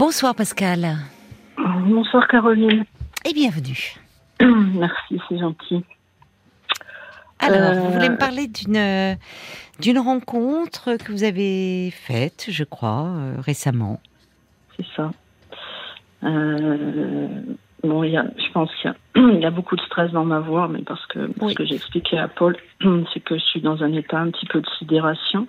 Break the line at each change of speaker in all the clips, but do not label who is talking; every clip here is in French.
Bonsoir Pascal.
Bonsoir Caroline.
Et bienvenue.
Merci, c'est gentil.
Alors, vous voulez me parler d'une d'une rencontre que vous avez faite, je crois, euh, récemment?
C'est ça. Euh, bon, il y a, je pense qu'il y, a beaucoup de stress dans ma voix, mais parce que ce que j'ai expliqué à Paul, c'est que je suis dans un état un petit peu de sidération.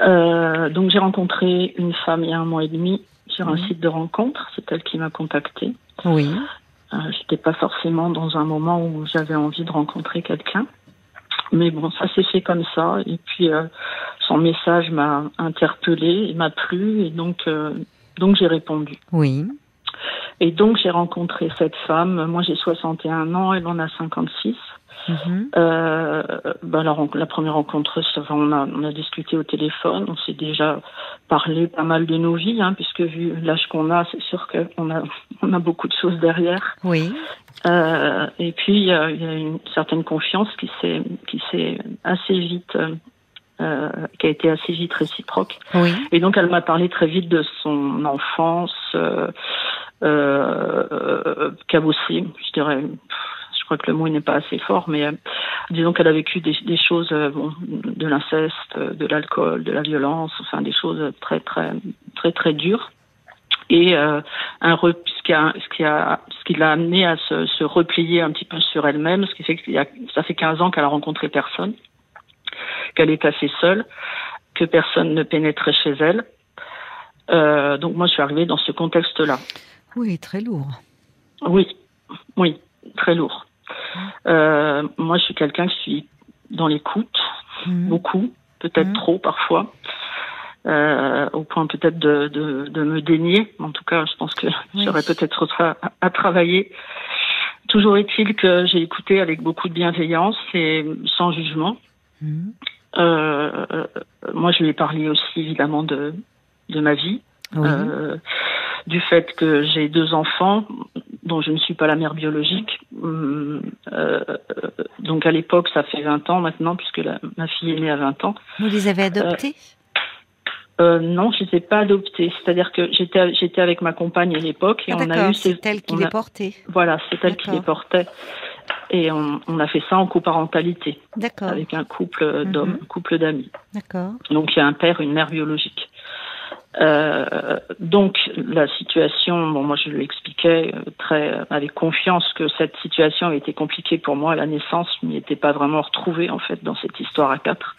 Euh, donc j'ai rencontré une femme il y a un mois et demi sur un site de rencontre. C'est elle qui m'a contactée.
Oui.
Euh, J'étais pas forcément dans un moment où j'avais envie de rencontrer quelqu'un. Mais bon, ça s'est fait comme ça. Et puis euh, son message m'a interpellée, il m'a plu, et donc euh, donc j'ai répondu.
Oui.
Et donc j'ai rencontré cette femme. Moi j'ai 61 ans, elle en a 56.
Mhm.
Euh, ben, la, première rencontre, on, a, on a discuté au téléphone, on s'est déjà parlé pas mal de nos vies, hein, puisque vu l'âge qu'on a, c'est sûr qu'on a, on a beaucoup de choses derrière.
Oui.
Euh, et puis il y a, il y a une certaine confiance qui s'est qui s'est assez vite euh, qui a été assez vite réciproque.
Oui.
Et donc elle m'a parlé très vite de son enfance euh, euh, cabossée, je dirais. Crois que le mot n'est pas assez fort, mais euh, disons qu'elle a vécu des, des choses, euh, bon, de l'inceste, euh, de l'alcool, de la violence, enfin des choses très très très très dures. Et euh, un re, ce qui a, ce qui a, ce qui l'a amené à se, se replier un petit peu sur elle-même, ce qui fait que ça fait 15 ans qu'elle a rencontré personne, qu'elle est assez seule, que personne ne pénétrait chez elle. Donc moi, je suis arrivée dans ce contexte-là.
Oui, très lourd.
Oui, oui, très lourd. Euh, moi, je suis quelqu'un qui suis dans l'écoute,
Mhm.
beaucoup, peut-être
Mhm.
trop parfois, euh, au point peut-être de, de, de me dénier. En tout cas, je pense que
Oui.
j'aurais peut-être à, à travailler. Toujours est-il que j'ai écouté avec beaucoup de bienveillance et sans jugement.
Mhm.
Euh, euh, moi, je lui ai parlé aussi évidemment de, de ma vie,
Oui.
euh, du fait que j'ai deux enfants dont je ne suis pas la mère biologique. Hum, euh, donc à l'époque, ça fait 20 ans maintenant, puisque la- ma fille est née à 20 ans.
Vous les avez adoptés
Euh, non, je ne les ai pas adoptés. C'est-à-dire que j'étais j'étais avec ma compagne à l'époque et
Ah,
on a eu ces,
c'est elle qui les portait.
voilà, c'est elle qui les portait. Et on, on a fait ça en coparentalité
D'accord.
avec un couple d'hommes,
Mhm.
un couple d'amis.
D'accord.
Donc il y a un père, une mère biologique. Euh, donc la situation, bon moi je lui expliquais euh, très avec confiance que cette situation été compliquée pour moi à la naissance, je m'y étais pas vraiment retrouvée en fait dans cette histoire à quatre,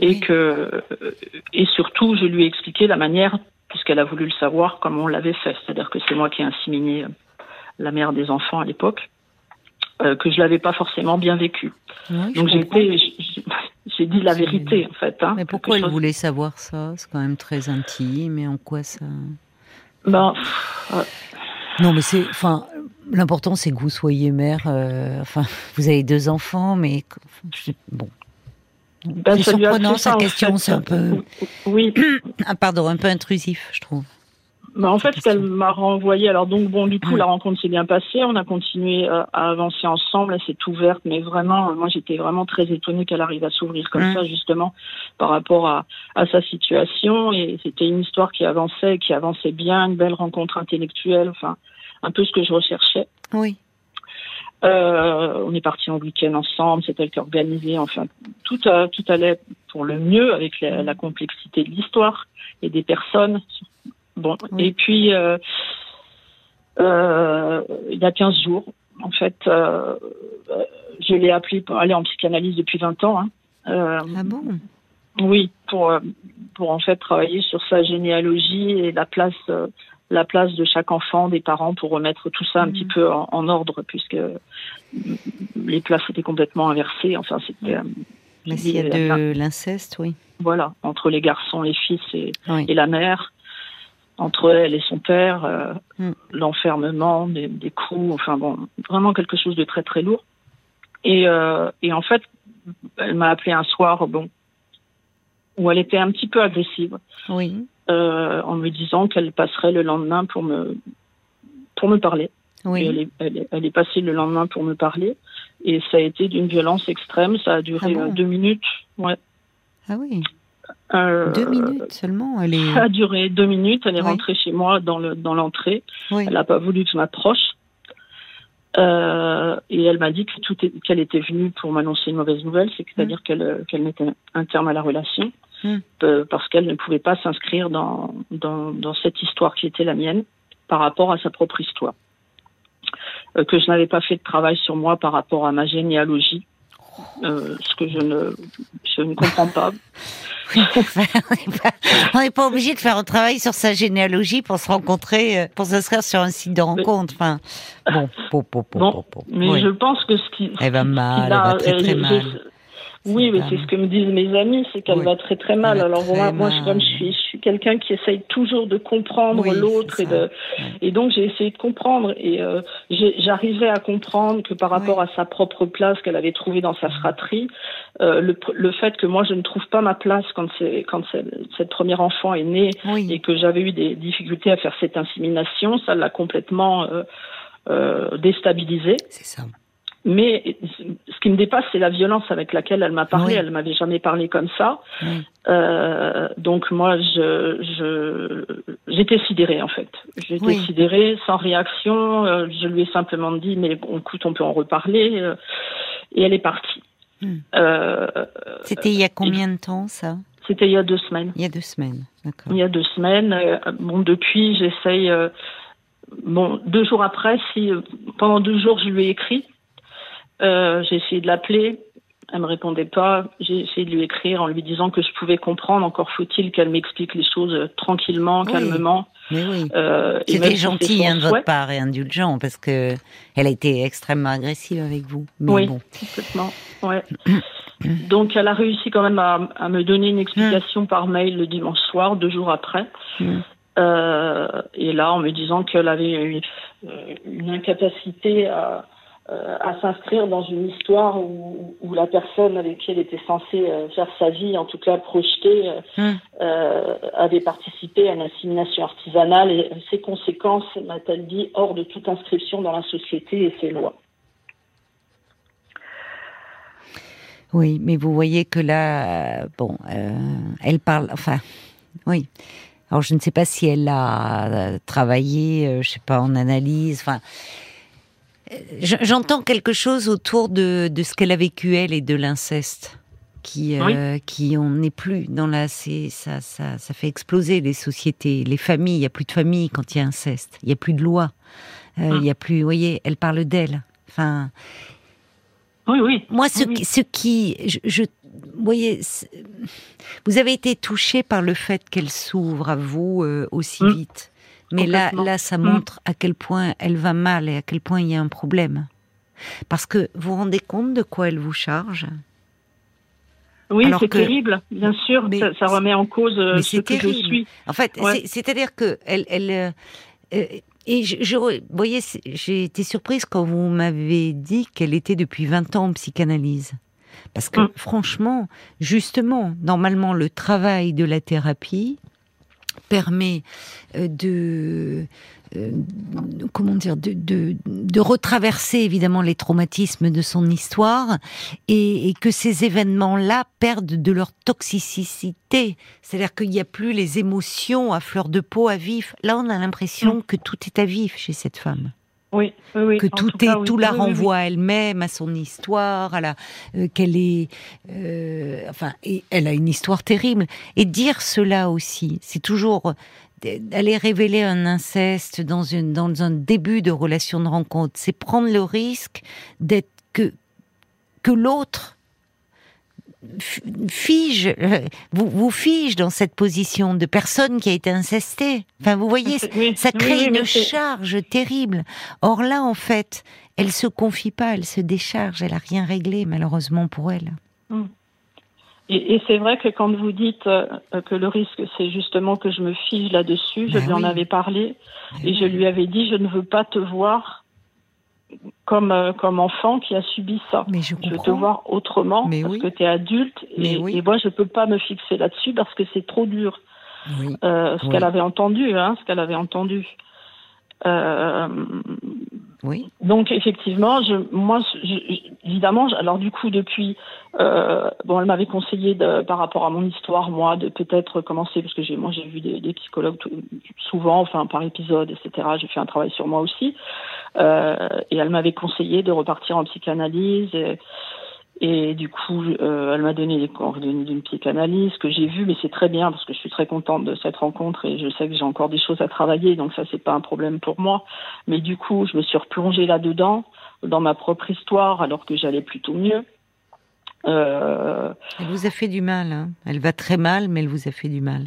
et
Oui.
que euh, et surtout je lui ai expliqué la manière puisqu'elle a voulu le savoir comment on l'avait fait, c'est-à-dire que c'est moi qui ai inséminé euh, la mère des enfants à l'époque, euh, que je l'avais pas forcément bien vécu.
Oui,
Donc été, j'ai- dit la vérité en fait. Hein,
Mais pourquoi elle
chose-
voulait savoir ça? C'est quand même très intime. Et en quoi ça
Ben, euh,
Non, mais c'est. Enfin, l'important c'est que vous soyez mère. euh, enfin, vous avez deux enfants, mais bon.
ben,
c'est surprenant sa
en
question.
fait.
C'est un peu.
Oui,
Ah, pardon, un peu intrusif, je trouve.
Ben, en fait, ce qu'elle m'a renvoyé, alors donc bon, du coup, la rencontre s'est bien passée, on a continué euh, à avancer ensemble, elle s'est ouverte, mais vraiment, euh, moi j'étais vraiment très étonnée qu'elle arrive à s'ouvrir comme
Mm.
ça, justement, par rapport à, à sa situation, et c'était une histoire qui avançait, qui avançait bien, une belle rencontre intellectuelle, enfin, un peu ce que je recherchais.
Oui.
Euh, on est parti en week-end ensemble, c'est elle qui organisait, enfin, tout, a- tout allait pour le mieux avec la, la complexité de l'histoire et des personnes. Bon,
Oui.
et puis, euh, euh, il y a 15 jours, en fait, euh, je l'ai appelé pour aller en psychanalyse depuis 20 ans. Hein.
Ah bon?
oui, pour pour en fait travailler sur sa généalogie et la place la place de chaque enfant, des parents, pour remettre tout ça un petit peu en, en ordre, puisque les places étaient complètement inversées. Enfin, c'était
Mais s'il y a de l'inceste, oui.
voilà entre les garçons, les fils et,
Oui.
et la mère, entre elle et son père, euh,
Mm.
l'enfermement, des, des coups, enfin bon, vraiment quelque chose de très très lourd. Et, euh, et en fait, elle m'a appelé un soir, bon, où elle était un petit peu agressive,
Oui.
euh, en me disant qu'elle passerait le lendemain pour me pour me parler.
Oui.
elle, est, elle, est, elle est passée le lendemain pour me parler, et ça a été d'une violence extrême. Ça a duré
Ah bon
euh, deux minutes. Ouais.
Ah oui. Euh, deux minutes seulement elle est...
Ça a duré deux minutes. Elle est rentrée chez moi dans le dans l'entrée. Elle n'a pas voulu que je m'approche. Euh, et elle m'a dit que tout qu'elle était venue pour m'annoncer une mauvaise nouvelle, c'est-à-dire mm. qu'elle qu'elle mettait un terme à la relation mm. parce qu'elle ne pouvait pas s'inscrire dans, dans dans cette histoire qui était la mienne par rapport à sa propre histoire. Euh, que je n'avais pas fait de travail sur moi par rapport à ma généalogie, euh, ce que je ne, je ne comprends pas.
on n'est pas obligé de faire un travail sur sa généalogie pour se rencontrer, euh, pour s'inscrire sur un site de rencontre. Enfin,
bon, mais je pense que ce qui.
Elle va mal, elle va très très mal.
Oui, mais c'est ce que me disent mes amis, c'est qu'elle va très très mal. Alors moi, moi, je, comme je suis, je suis quelqu'un qui essaye toujours de comprendre l'autre et de, et donc j'ai essayé de comprendre et euh, j'arrivais à comprendre que par rapport à sa propre place qu'elle avait trouvée dans sa fratrie, euh, le, le, fait que moi je ne trouve pas ma place quand c'est quand cette première enfant est née et que j'avais eu des difficultés à faire cette insémination, ça l'a complètement euh, euh, déstabilisée.
C'est ça.
Mais ce qui me dépasse, c'est la violence avec laquelle elle m'a parlé. Elle m'avait jamais parlé comme ça. Euh, donc moi, je, j'étais sidérée en fait. J'étais sidérée, sans réaction. Euh, je lui ai simplement dit, mais bon, écoute, on peut en reparler. Euh, et elle est partie.
Hmm. Euh, C'était il y a combien de temps ça?
C'était il y a deux semaines.
Il y a deux semaines, d'accord.
Il y a deux semaines. bon, depuis, j'essaye. bon, deux jours après, si pendant deux jours, je lui ai écrit euh, j'ai essayé de l'appeler, elle me répondait pas. J'ai essayé de lui écrire en lui disant que je pouvais comprendre. Encore faut-il qu'elle m'explique les choses euh, tranquillement, calmement.
Mais oui. Euh, C'était gentil hein, de votre part et indulgent parce que elle a été extrêmement agressive avec vous.
oui, complètement. Ouais. Donc elle a réussi quand même à, à me donner une explication mm. par mail le dimanche soir, deux jours après. Euh, et là, en me disant qu'elle avait une, une incapacité à, à s'inscrire dans une histoire où, où, la personne avec qui elle était censée euh, faire sa vie, en tout cas projetée, euh, hum. euh, avait participé à une assimilation artisanale et ses conséquences, m'a-t-elle dit, hors de toute inscription dans la société et ses lois.
Oui, mais vous voyez que là, bon, elle parle, enfin, oui. Alors je ne sais pas si elle a travaillé, je sais pas, en analyse, enfin J'entends quelque chose autour de, de ce qu'elle a vécu elle et de l'inceste qui euh, qui on n'est plus dans la c'est ça ça ça fait exploser les sociétés les familles. Il y a plus de familles quand il y a inceste. Il y a plus de loi euh, ah. il y a plus vous voyez elle parle d'elle. Enfin
oui oui.
moi ce qui ce qui je, je vous voyez vous avez été touché par le fait qu'elle s'ouvre à vous euh, aussi mm. vite mais là, là, ça mm. montre à quel point elle va mal et à quel point il y a un problème. Parce que vous vous rendez compte de quoi elle vous charge?
Oui, c'est terrible, bien sûr. Ça, remet en cause euh, ce que je suis.
En fait, c'est-à-dire que elle, elle euh, euh, et je, vous voyez, j'ai été surprise quand vous m'avez dit qu'elle était depuis 20 ans en psychanalyse. Parce que mm. franchement, justement, normalement, le travail de la thérapie, permet euh, de euh, comment dire de, de, retraverser évidemment les traumatismes de son histoire et, que ces événements-là perdent de leur toxicité. C'est-à-dire qu'il n'y a plus les émotions à fleur de peau à vif. Là, on a l'impression mm. que tout est à vif chez cette femme.
Oui, oui,
que tout, est, tout la renvoie à elle-même, à son histoire, à la euh, qu'elle est, euh, enfin, et elle a une histoire terrible. Et dire cela aussi, c'est toujours d'aller révéler un inceste dans une dans un début de relation de rencontre, c'est prendre le risque d'être que que l'autre fige, euh, vous, vous fige dans cette position de personne qui a été incestée. Enfin, vous voyez, ça crée une charge terrible. Or là, en fait, elle se confie pas, elle se décharge, elle a rien réglé, malheureusement pour elle.
Hum. Et, c'est vrai que quand vous dites euh, que le risque, c'est justement que je me fige là-dessus, je ben lui en avais parlé ben et je lui avais dit, je ne veux pas te voir comme, euh, comme enfant qui a subi ça.
Mais je,
veux te voir autrement parce que tu es adulte et, et, moi je peux pas me fixer là-dessus parce que c'est trop dur. Euh, ce qu'elle avait entendu, hein, ce qu'elle avait entendu. Euh, Donc effectivement, je, moi, évidemment, alors du coup depuis, euh, bon, elle m'avait conseillé de, par rapport à mon histoire, moi, de peut-être commencer parce que j'ai, moi, j'ai vu des, psychologues souvent, enfin par épisode, etc. J'ai fait un travail sur moi aussi, euh, et elle m'avait conseillé de repartir en psychanalyse. Et du coup, euh, elle m'a donné les coordonnées d'une psychanalyse que j'ai vue, mais c'est très bien parce que je suis très contente de cette rencontre et je sais que j'ai encore des choses à travailler, donc ça c'est pas un problème pour moi. Mais du coup, je me suis replongée là-dedans, dans ma propre histoire, alors que j'allais plutôt mieux.
Euh... Elle vous a fait du mal. Hein. Elle va très mal, mais elle vous a fait du mal.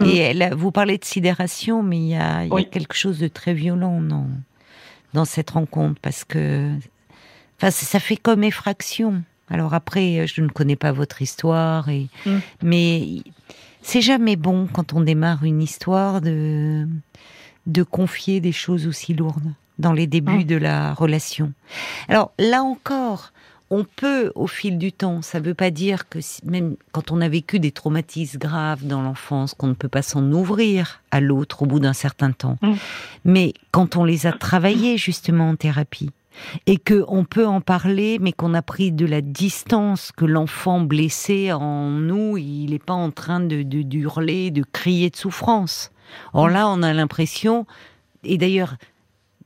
Mm. Et elle, vous parlez de sidération, mais il y a, y a quelque chose de très violent dans, dans cette rencontre parce que, enfin, ça fait comme effraction. Alors après, je ne connais pas votre histoire, et, mm. mais c'est jamais bon quand on démarre une histoire de, de confier des choses aussi lourdes dans les débuts mm. de la relation. Alors là encore, on peut au fil du temps, ça ne veut pas dire que même quand on a vécu des traumatismes graves dans l'enfance, qu'on ne peut pas s'en ouvrir à l'autre au bout d'un certain temps. Mm. Mais quand on les a travaillés justement en thérapie, et que on peut en parler, mais qu'on a pris de la distance, que l'enfant blessé en nous, il n'est pas en train de, de, hurler, de crier de souffrance. Or là, on a l'impression, et d'ailleurs,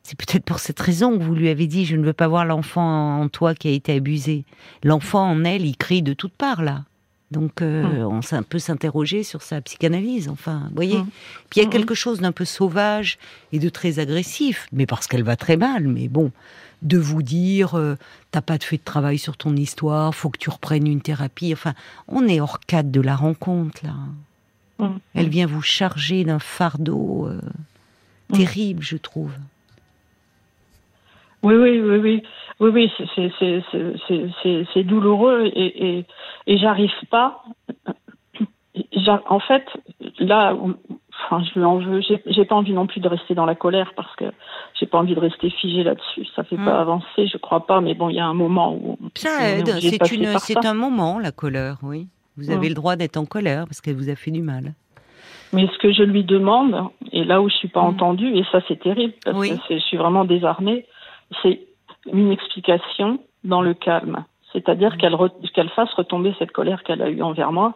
c'est peut-être pour cette raison que vous lui avez dit, je ne veux pas voir l'enfant en toi qui a été abusé. L'enfant en elle, il crie de toutes parts là. Donc, euh, hum. on peut s'interroger sur sa psychanalyse, enfin, vous voyez. Hum. Puis il y a hum, quelque chose d'un peu sauvage et de très agressif, mais parce qu'elle va très mal. Mais bon, de vous dire euh, t'as pas fait de travail sur ton histoire, faut que tu reprennes une thérapie. Enfin, on est hors cadre de la rencontre là. Mm. Elle vient vous charger d'un fardeau euh, mm. terrible, je trouve.
Oui, oui, oui, oui, oui, oui, c'est douloureux et, et, et j'arrive pas. En fait, là, Enfin, je lui en veux. J'ai pas envie non plus de rester dans la colère parce que j'ai pas envie de rester figée là-dessus. Ça fait pas hmm. avancer, je crois pas. Mais bon, il y a un moment où
ça aide. C'est une, c'est un moment la colère, oui. Vous avez le droit d'être en colère parce qu'elle vous a fait du mal.
Mais ce que je lui demande, et là où je suis pas hmm. entendue, et ça c'est terrible parce que je suis vraiment désarmée, c'est une explication dans le calme. C'est-à-dire qu'elle qu'elle fasse retomber cette colère qu'elle a eue envers moi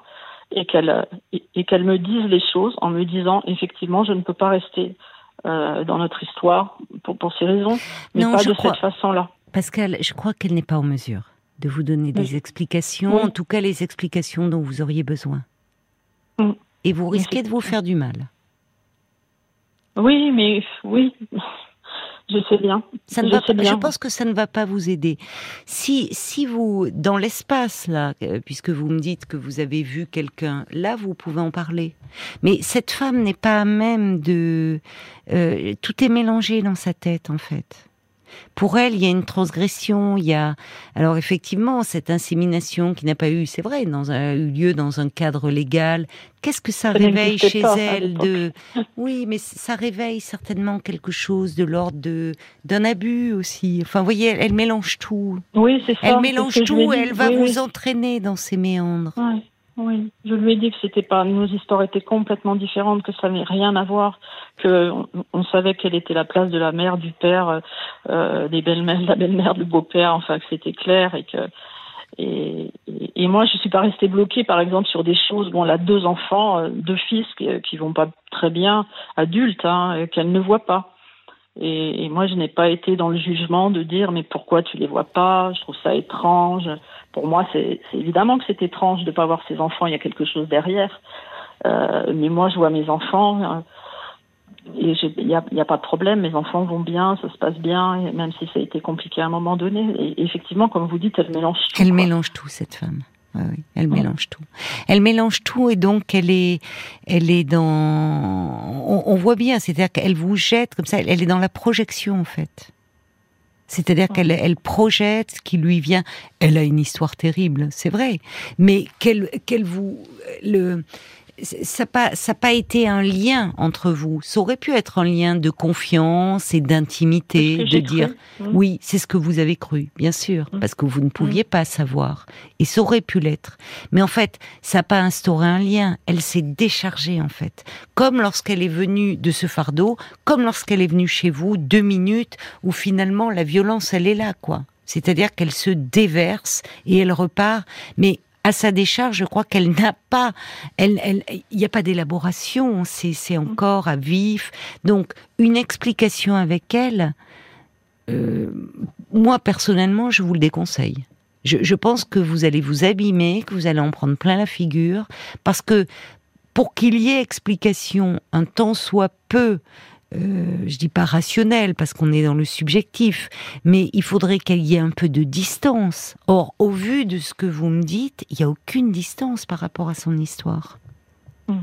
et qu'elle et qu'elle me dise les choses en me disant effectivement je ne peux pas rester euh, dans notre histoire pour, pour ces raisons, mais pas de cette façon-là.
Pascal, je crois qu'elle n'est pas en mesure de vous donner des explications, en tout cas les explications dont vous auriez besoin. Et vous risquez de vous faire du mal.
Oui, mais oui. Je sais bien.
Ça ne je, va je pense que ça ne va pas vous aider. Si, si vous, dans l'espace, là, euh, puisque vous me dites que vous avez vu quelqu'un, là, vous pouvez en parler. Mais cette femme n'est pas à même de... Euh, tout est mélangé dans sa tête, en fait. Pour elle, il y a une transgression, il y a alors effectivement cette insémination qui n'a pas eu, c'est vrai, dans un, eu lieu dans un cadre légal. Qu'est-ce que ça, réveille chez elle de Oui, mais ça réveille certainement quelque chose de l'ordre de d'un abus aussi. Enfin, vous voyez, elle, mélange tout.
Oui, c'est ça.
Elle mélange tout et elle va vous entraîner dans ses méandres.
Oui, je lui ai dit que c'était pas nos histoires étaient complètement différentes, que ça n'avait rien à voir, que on, savait quelle était la place de la mère, du père, euh, des belles-mères, de la belle-mère, du beau-père, enfin que c'était clair et que et, et, moi je suis pas restée bloquée par exemple sur des choses. Bon, elle a deux enfants, euh, deux fils qui, qui vont pas très bien, adultes, hein, qu'elle ne voit pas. Et, et moi je n'ai pas été dans le jugement de dire mais pourquoi tu les vois pas? Je trouve ça étrange pour moi, c'est évidemment que c'est étrange de ne pas voir ses enfants, il y a quelque chose derrière. Euh, mais moi, je vois mes enfants, euh, et il n'y a, a, pas de problème, mes enfants vont bien, ça se passe bien, même si ça a été compliqué à un moment donné. Et effectivement, comme vous dites, elle mélange tout.
Elle mélange tout, cette femme. oui, elle mélange tout. Elle mélange tout et donc elle est, elle est dans. On, on voit bien, c'est-à-dire qu'elle vous jette comme ça. Elle est dans la projection en fait. C'est-à-dire qu'elle elle projette ce qui lui vient. Elle a une histoire terrible, c'est vrai, mais qu'elle qu'elle vous le ça n'a pas, ça pas été un lien entre vous. Ça aurait pu être un lien de confiance et d'intimité, de dire oui, c'est ce que vous avez cru, bien sûr, mm. parce que vous ne pouviez mm. pas savoir. Et ça aurait pu l'être. Mais en fait, ça n'a pas instauré un lien. Elle s'est déchargée, en fait. Comme lorsqu'elle est venue de ce fardeau, comme lorsqu'elle est venue chez vous deux minutes où finalement la violence, elle est là, quoi. C'est-à-dire qu'elle se déverse et elle repart. Mais à sa décharge, je crois qu'elle n'a pas, elle, il n'y a pas d'élaboration, c'est, encore à vif. Donc, une explication avec elle, euh, moi personnellement, je vous le déconseille. Je, je, pense que vous allez vous abîmer, que vous allez en prendre plein la figure, parce que pour qu'il y ait explication, un temps soit peu euh, je dis pas rationnel parce qu'on est dans le subjectif, mais il faudrait qu'il y ait un peu de distance. Or, au vu de ce que vous me dites, il n'y a aucune distance par rapport à son histoire. Hmm.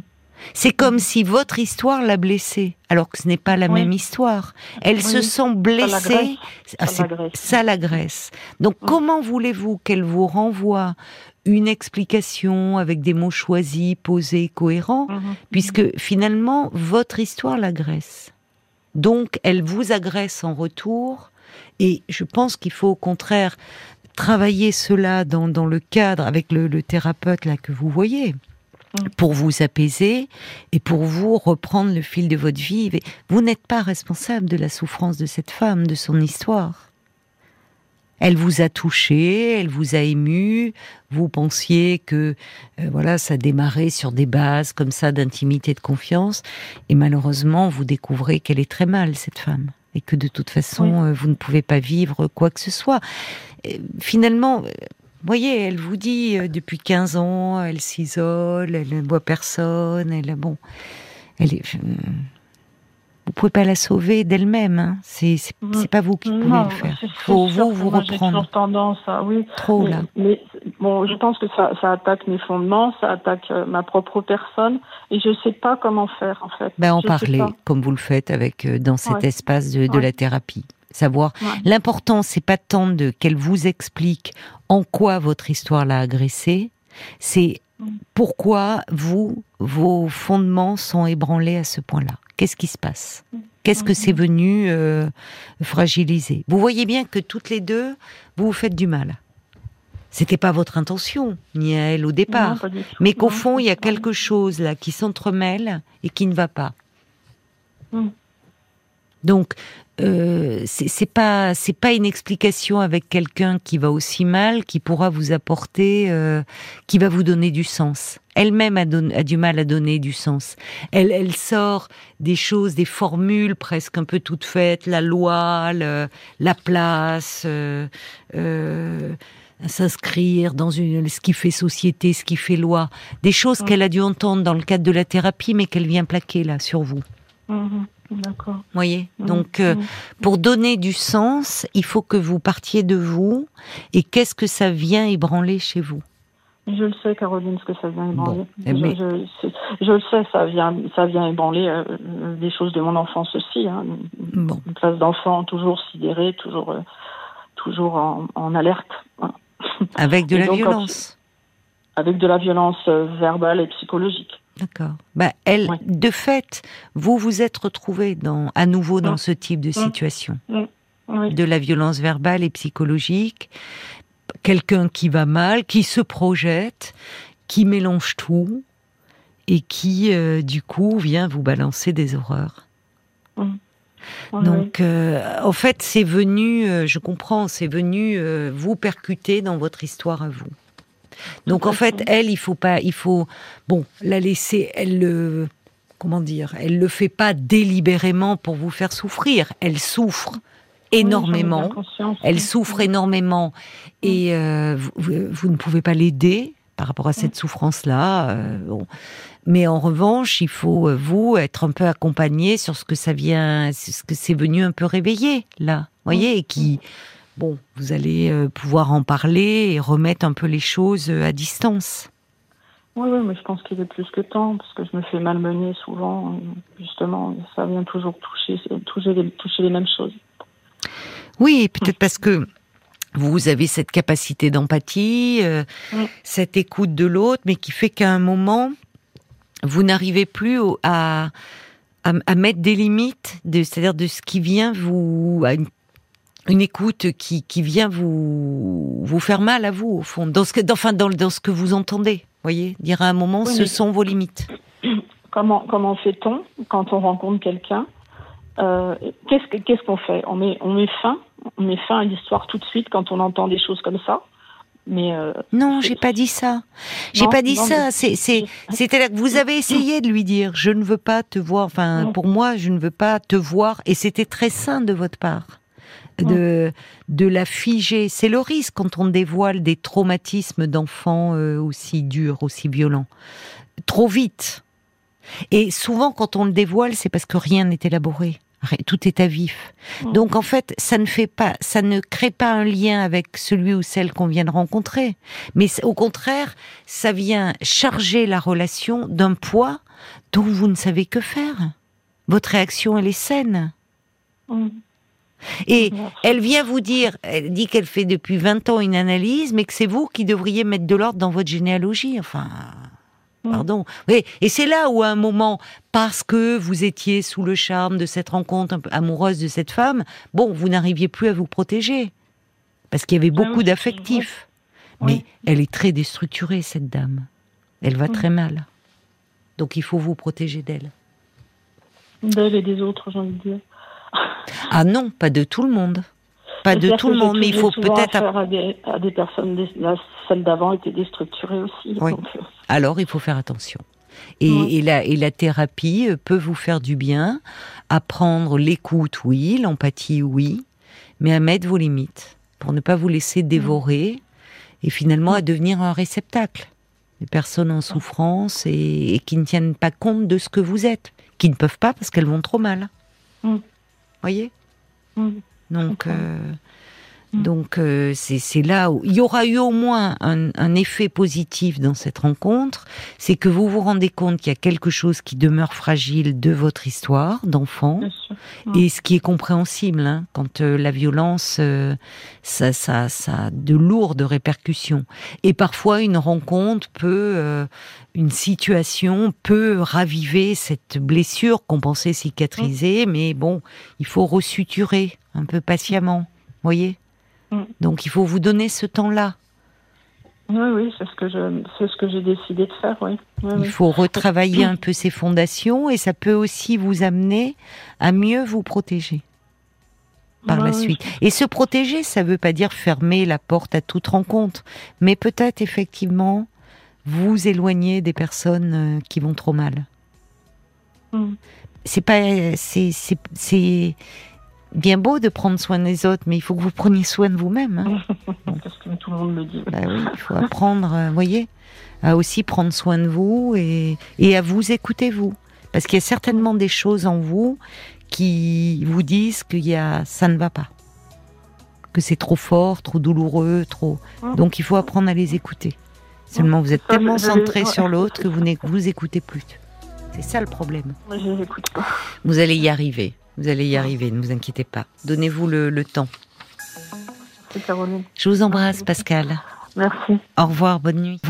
C'est comme si votre histoire l'a blessée, alors que ce n'est pas la même histoire. Elle se sent blessée, ça l'agresse. Donc comment voulez-vous qu'elle vous renvoie une explication avec des mots choisis, posés, cohérents, hmm. puisque finalement votre histoire l'agresse. Donc, elle vous agresse en retour. Et je pense qu'il faut au contraire travailler cela dans, le cadre avec le, thérapeute là que vous voyez mm. pour vous apaiser et pour vous reprendre le fil de votre vie. Vous n'êtes pas responsable de la souffrance de cette femme, de son histoire. Elle vous a touché, elle vous a ému. Vous pensiez que euh, voilà, ça démarrait sur des bases comme ça d'intimité, de confiance, et malheureusement, vous découvrez qu'elle est très mal cette femme et que de toute façon, euh, vous ne pouvez pas vivre quoi que ce soit. finalement, vous euh, voyez, elle vous dit depuis 15 ans, elle s'isole, elle ne voit personne, elle bon, elle est vous pouvez pas la sauver d'elle-même. Hein. C'est c'est pas vous qui pouvez le faire. Faut vous vous reprendre.
J'ai tendance à oui.
Trop là.
Mais bon, je pense que ça, ça attaque mes fondements, ça attaque euh, ma propre personne, et je sais pas comment faire en fait.
Ben en parler comme vous le faites avec euh, dans cet espace de, de la thérapie. Savoir l'important, c'est pas tant de qu'elle vous explique en quoi votre histoire l'a agressé, c'est mm. Pourquoi vous vos fondements sont ébranlés à ce point-là? Qu'est-ce qui se passe? Qu'est-ce que c'est venu euh, fragiliser? Vous voyez bien que toutes les deux, vous vous faites du mal. C'était pas votre intention, ni à elle au départ, mais qu'au fond, il y a quelque chose là qui s'entremêle et qui ne va pas. Mm. Donc, euh, c'est pas c'est pas une explication avec quelqu'un qui va aussi mal qui pourra vous apporter, euh, qui va vous donner du sens. Elle-même a, a, du mal à donner du sens. Elle, elle sort des choses, des formules presque un peu toutes faites, la loi, la place. Euh, euh, s'inscrire dans une, ce qui fait société, ce qui fait loi, des choses qu'elle a dû entendre dans le cadre de la thérapie, mais qu'elle vient plaquer là sur vous.
Mm-hmm. D'accord.
Voyez. Donc, euh, pour donner du sens, il faut que vous partiez de vous. Et qu'est-ce que ça vient ébranler chez vous?
Je le sais, Caroline, ce que ça vient ébranler. Eh je, le sais, ça vient, ça vient ébranler euh, des choses de mon enfance aussi. Hein. Bon. Une place d'enfant toujours sidérée, toujours, euh, toujours en, alerte.
Avec de la violence.
avec de la violence verbale et psychologique.
D'accord. Bah, elle, de fait, vous vous êtes retrouvée dans, à nouveau dans ce type de situation, de la violence verbale et psychologique, quelqu'un qui va mal, qui se projette, qui mélange tout et qui, euh, du coup, vient vous balancer des horreurs. Donc, euh, en fait, c'est venu, euh, je comprends, c'est venu vous percuter dans votre histoire à vous. Donc en fait, elle, il faut pas, il faut, bon, la laisser, elle le, comment dire, elle le fait pas délibérément pour vous faire souffrir. Elle souffre énormément. elle souffre énormément. Et euh, vous, ne pouvez pas l'aider par rapport à cette souffrance-là. Euh, Mais en revanche, il faut euh, vous être un peu accompagné sur ce que ça vient, ce que c'est venu un peu réveiller là, voyez, et qui bon, vous allez euh, pouvoir en parler et remettre un peu les choses euh, à distance.
Oui, oui, mais je pense qu'il est plus que temps, parce que je me fais malmener souvent, justement, ça vient toujours toucher, toucher, les, toucher les mêmes choses.
Oui, peut-être parce que vous avez cette capacité d'empathie, euh, cette écoute de l'autre, mais qui fait qu'à un moment, vous n'arrivez plus à, à, mettre des limites, de, c'est-à-dire de ce qui vient vous, à une, écoute qui, qui vient vous, vous faire mal à vous, au fond, dans ce que, enfin, dans, dans ce que vous entendez, voyez, dire à un moment, ce sont vos limites.
Comment, comment fait-on quand on rencontre quelqu'un euh, Qu'est-ce qu'on fait? On met, on met fin, on met fin à l'histoire tout de suite quand on entend des choses comme ça. Mais euh,
non, j'ai pas dit ça. J'ai pas dit ça. C'est c'est c'est-à-dire que vous avez essayé de lui dire je ne veux pas te voir. Enfin, pour moi, je ne veux pas te voir. Et c'était très sain de votre part de de la figer. C'est le risque quand on dévoile des traumatismes d'enfants euh, aussi durs, aussi violents, trop vite. Et souvent, quand on le dévoile, c'est parce que rien n'est élaboré tout est à vif. Donc en fait, ça ne fait pas, ça ne crée pas un lien avec celui ou celle qu'on vient de rencontrer, mais au contraire, ça vient charger la relation d'un poids dont vous ne savez que faire. Votre réaction, elle est saine. Mm. Et elle vient vous dire, elle dit qu'elle fait depuis 20 ans une analyse, mais que c'est vous qui devriez mettre de l'ordre dans votre généalogie. Enfin, Mm. Pardon. Oui, et c'est là où à un moment, parce que vous étiez sous le charme de cette rencontre amoureuse de cette femme, bon, vous n'arriviez plus à vous protéger. Parce qu'il y avait ah beaucoup d'affectifs. Mais elle est très déstructurée, cette dame. Elle va mm. très mal. Donc il faut vous protéger d'elle.
D'elle et des autres, j'ai envie de dire.
Ah non, pas de tout le monde. Pas de tout le monde, mais il faut peut-être.
À, des, à des personnes, celle d'avant était déstructurée aussi.
Euh, Alors il faut faire attention. Et, la, et la thérapie euh, peut vous faire du bien, apprendre l'écoute, oui, l'empathie, oui, mais à mettre vos limites pour ne pas vous laisser dévorer et finalement à devenir un réceptacle. Des personnes en souffrance et, qui ne tiennent pas compte de ce que vous êtes, qui ne peuvent pas parce qu'elles vont trop mal. Mm. Voyez? Donc, euh. Donc euh, c'est là où il y aura eu au moins un, effet positif dans cette rencontre, c'est que vous vous rendez compte qu'il y a quelque chose qui demeure fragile de votre histoire d'enfant, mm. et ce qui est compréhensible hein, quand euh, la violence, ça, ça, ça a de lourdes répercussions. Et parfois une rencontre peut, une situation peut raviver cette blessure qu'on pensait cicatriser, mm. mais bon, il faut resuturer un peu patiemment, voyez mm. Donc il faut vous donner ce temps-là.
Oui, oui, c'est ce que je, c'est ce que j'ai décidé de faire, oui.
il faut retravailler un peu ces fondations et ça peut aussi vous amener à mieux vous protéger par la suite. Et se protéger, ça ne veut pas dire fermer la porte à toute rencontre, mais peut-être effectivement vous éloigner des personnes euh, qui vont trop mal. Mm. C'est pas, c'est, c'est bien beau de prendre soin des autres, mais il faut que vous preniez soin de vous-même. Hein.
Parce que tout le monde le dit.
Bah oui, il faut apprendre, vous euh, voyez, à aussi prendre soin de vous et, et à vous écouter vous. Parce qu'il y a certainement des choses en vous qui vous disent que y a, ça ne va pas. Que c'est trop fort, trop douloureux, trop. Mm. Donc il faut apprendre à les écouter. Seulement vous êtes tellement centré sur l'autre que vous ne vous écoutez plus. C'est ça le problème.
Je n'écoute pas.
Vous allez y arriver. Vous allez y arriver, ne vous inquiétez pas. Donnez-vous le, temps. Je vous embrasse, Pascal.
Merci.
Au revoir, bonne nuit.